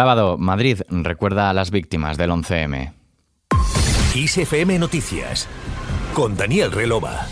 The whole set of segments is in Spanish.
Sábado, Madrid recuerda a las víctimas del 11M. ISFM Noticias con Daniel Relova.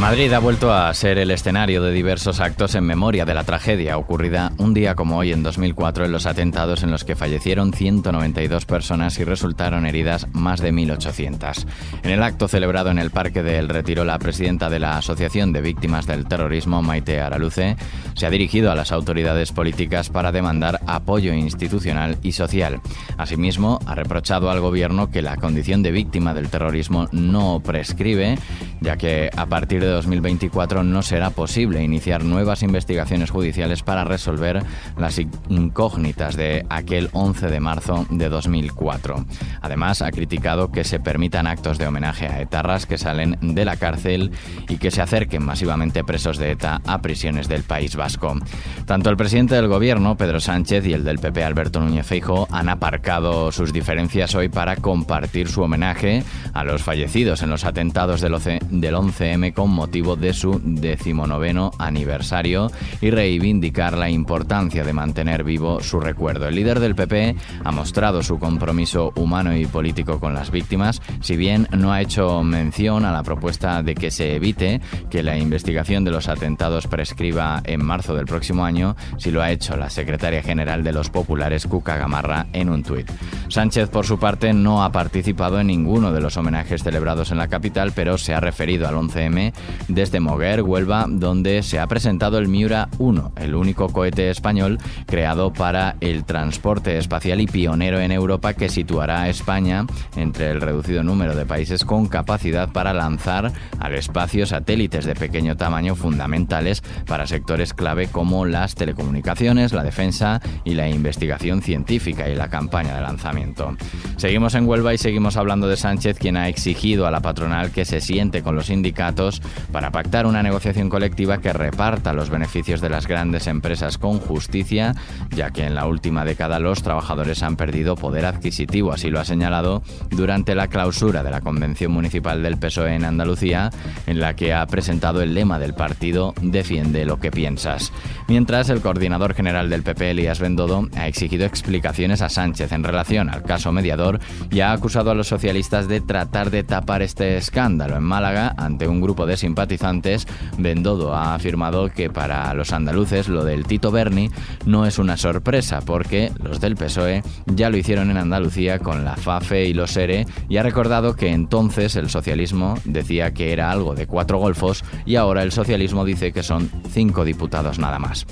Madrid ha vuelto a ser el escenario de diversos actos en memoria de la tragedia ocurrida un día como hoy en 2004 en los atentados en los que fallecieron 192 personas y resultaron heridas más de 1.800. En el acto celebrado en el Parque del Retiro, la presidenta de la Asociación de Víctimas del Terrorismo, Maite Araluce, se ha dirigido a las autoridades políticas para demandar apoyo institucional y social. Asimismo, ha reprochado al gobierno que la condición de víctima del terrorismo no prescribe, ya que a partir de 2024 no será posible iniciar nuevas investigaciones judiciales para resolver las incógnitas de aquel 11 de marzo de 2004. Además, ha criticado que se permitan actos de homenaje a etarras que salen de la cárcel y que se acerquen masivamente presos de ETA a prisiones del País Vasco. Tanto el presidente del gobierno, Pedro Sánchez, y el del PP, Alberto Núñez Feijo, han aparcado sus diferencias hoy para compartir su homenaje a los fallecidos en los atentados del 11M con motivo de su decimonoveno aniversario y reivindicar la importancia de mantener vivo su recuerdo. El líder del PP ha mostrado su compromiso humano y político con las víctimas, si bien no ha hecho mención a la propuesta de que se evite que la investigación de los atentados prescriba en marzo del próximo año, si lo ha hecho la secretaria general de los populares, Cuca Gamarra, en un tuit. Sánchez, por su parte, no ha participado en ninguno de los homenajes celebrados en la capital, pero se ha referido al 11M desde Moguer, Huelva, donde se ha presentado el Miura 1, el único cohete español creado para el transporte espacial y pionero en Europa que situará a España entre el reducido número de países con capacidad para lanzar al espacio satélites de pequeño tamaño fundamentales para sectores clave como las telecomunicaciones, la defensa y la investigación científica y la campaña de lanzamiento. Seguimos en Huelva y seguimos hablando de Sánchez, quien ha exigido a la patronal que se siente con los sindicatos para pactar una negociación colectiva que reparta los beneficios de las grandes empresas con justicia, ya que en la última década los trabajadores han perdido poder adquisitivo, así lo ha señalado durante la clausura de la Convención Municipal del PSOE en Andalucía, en la que ha presentado el lema del partido Defiende lo que piensas. Mientras, el coordinador general del PP, Elías Bendodo, ha exigido explicaciones a Sánchez en relación al caso mediador y ha acusado a los socialistas de tratar de tapar este escándalo en Málaga ante un grupo de simpatizantes, Bendodo ha afirmado que para los andaluces lo del Tito Berni no es una sorpresa porque los del PSOE ya lo hicieron en Andalucía con la FAFE y los ERE y ha recordado que entonces el socialismo decía que era algo de cuatro golfos y ahora el socialismo dice que son cinco diputados nada más.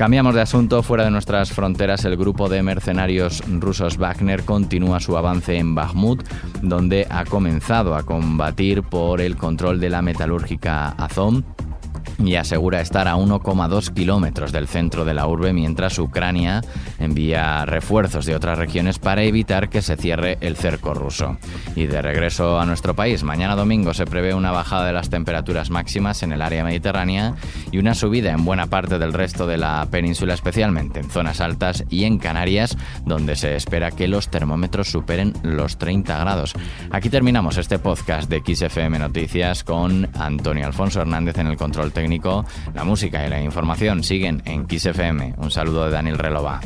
Cambiamos de asunto. Fuera de nuestras fronteras, el grupo de mercenarios rusos Wagner continúa su avance en Bakhmut, donde ha comenzado a combatir por el control de la metalúrgica Azov y asegura estar a 1,2 kilómetros del centro de la urbe mientras Ucrania envía refuerzos de otras regiones para evitar que se cierre el cerco ruso. Y de regreso a nuestro país, mañana domingo se prevé una bajada de las temperaturas máximas en el área mediterránea y una subida en buena parte del resto de la península, especialmente en zonas altas y en Canarias, donde se espera que los termómetros superen los 30 grados. Aquí terminamos este podcast de XFM Noticias con Antonio Alfonso Hernández en el control técnico la música y la información siguen en XFM. Un saludo de Daniel Relova.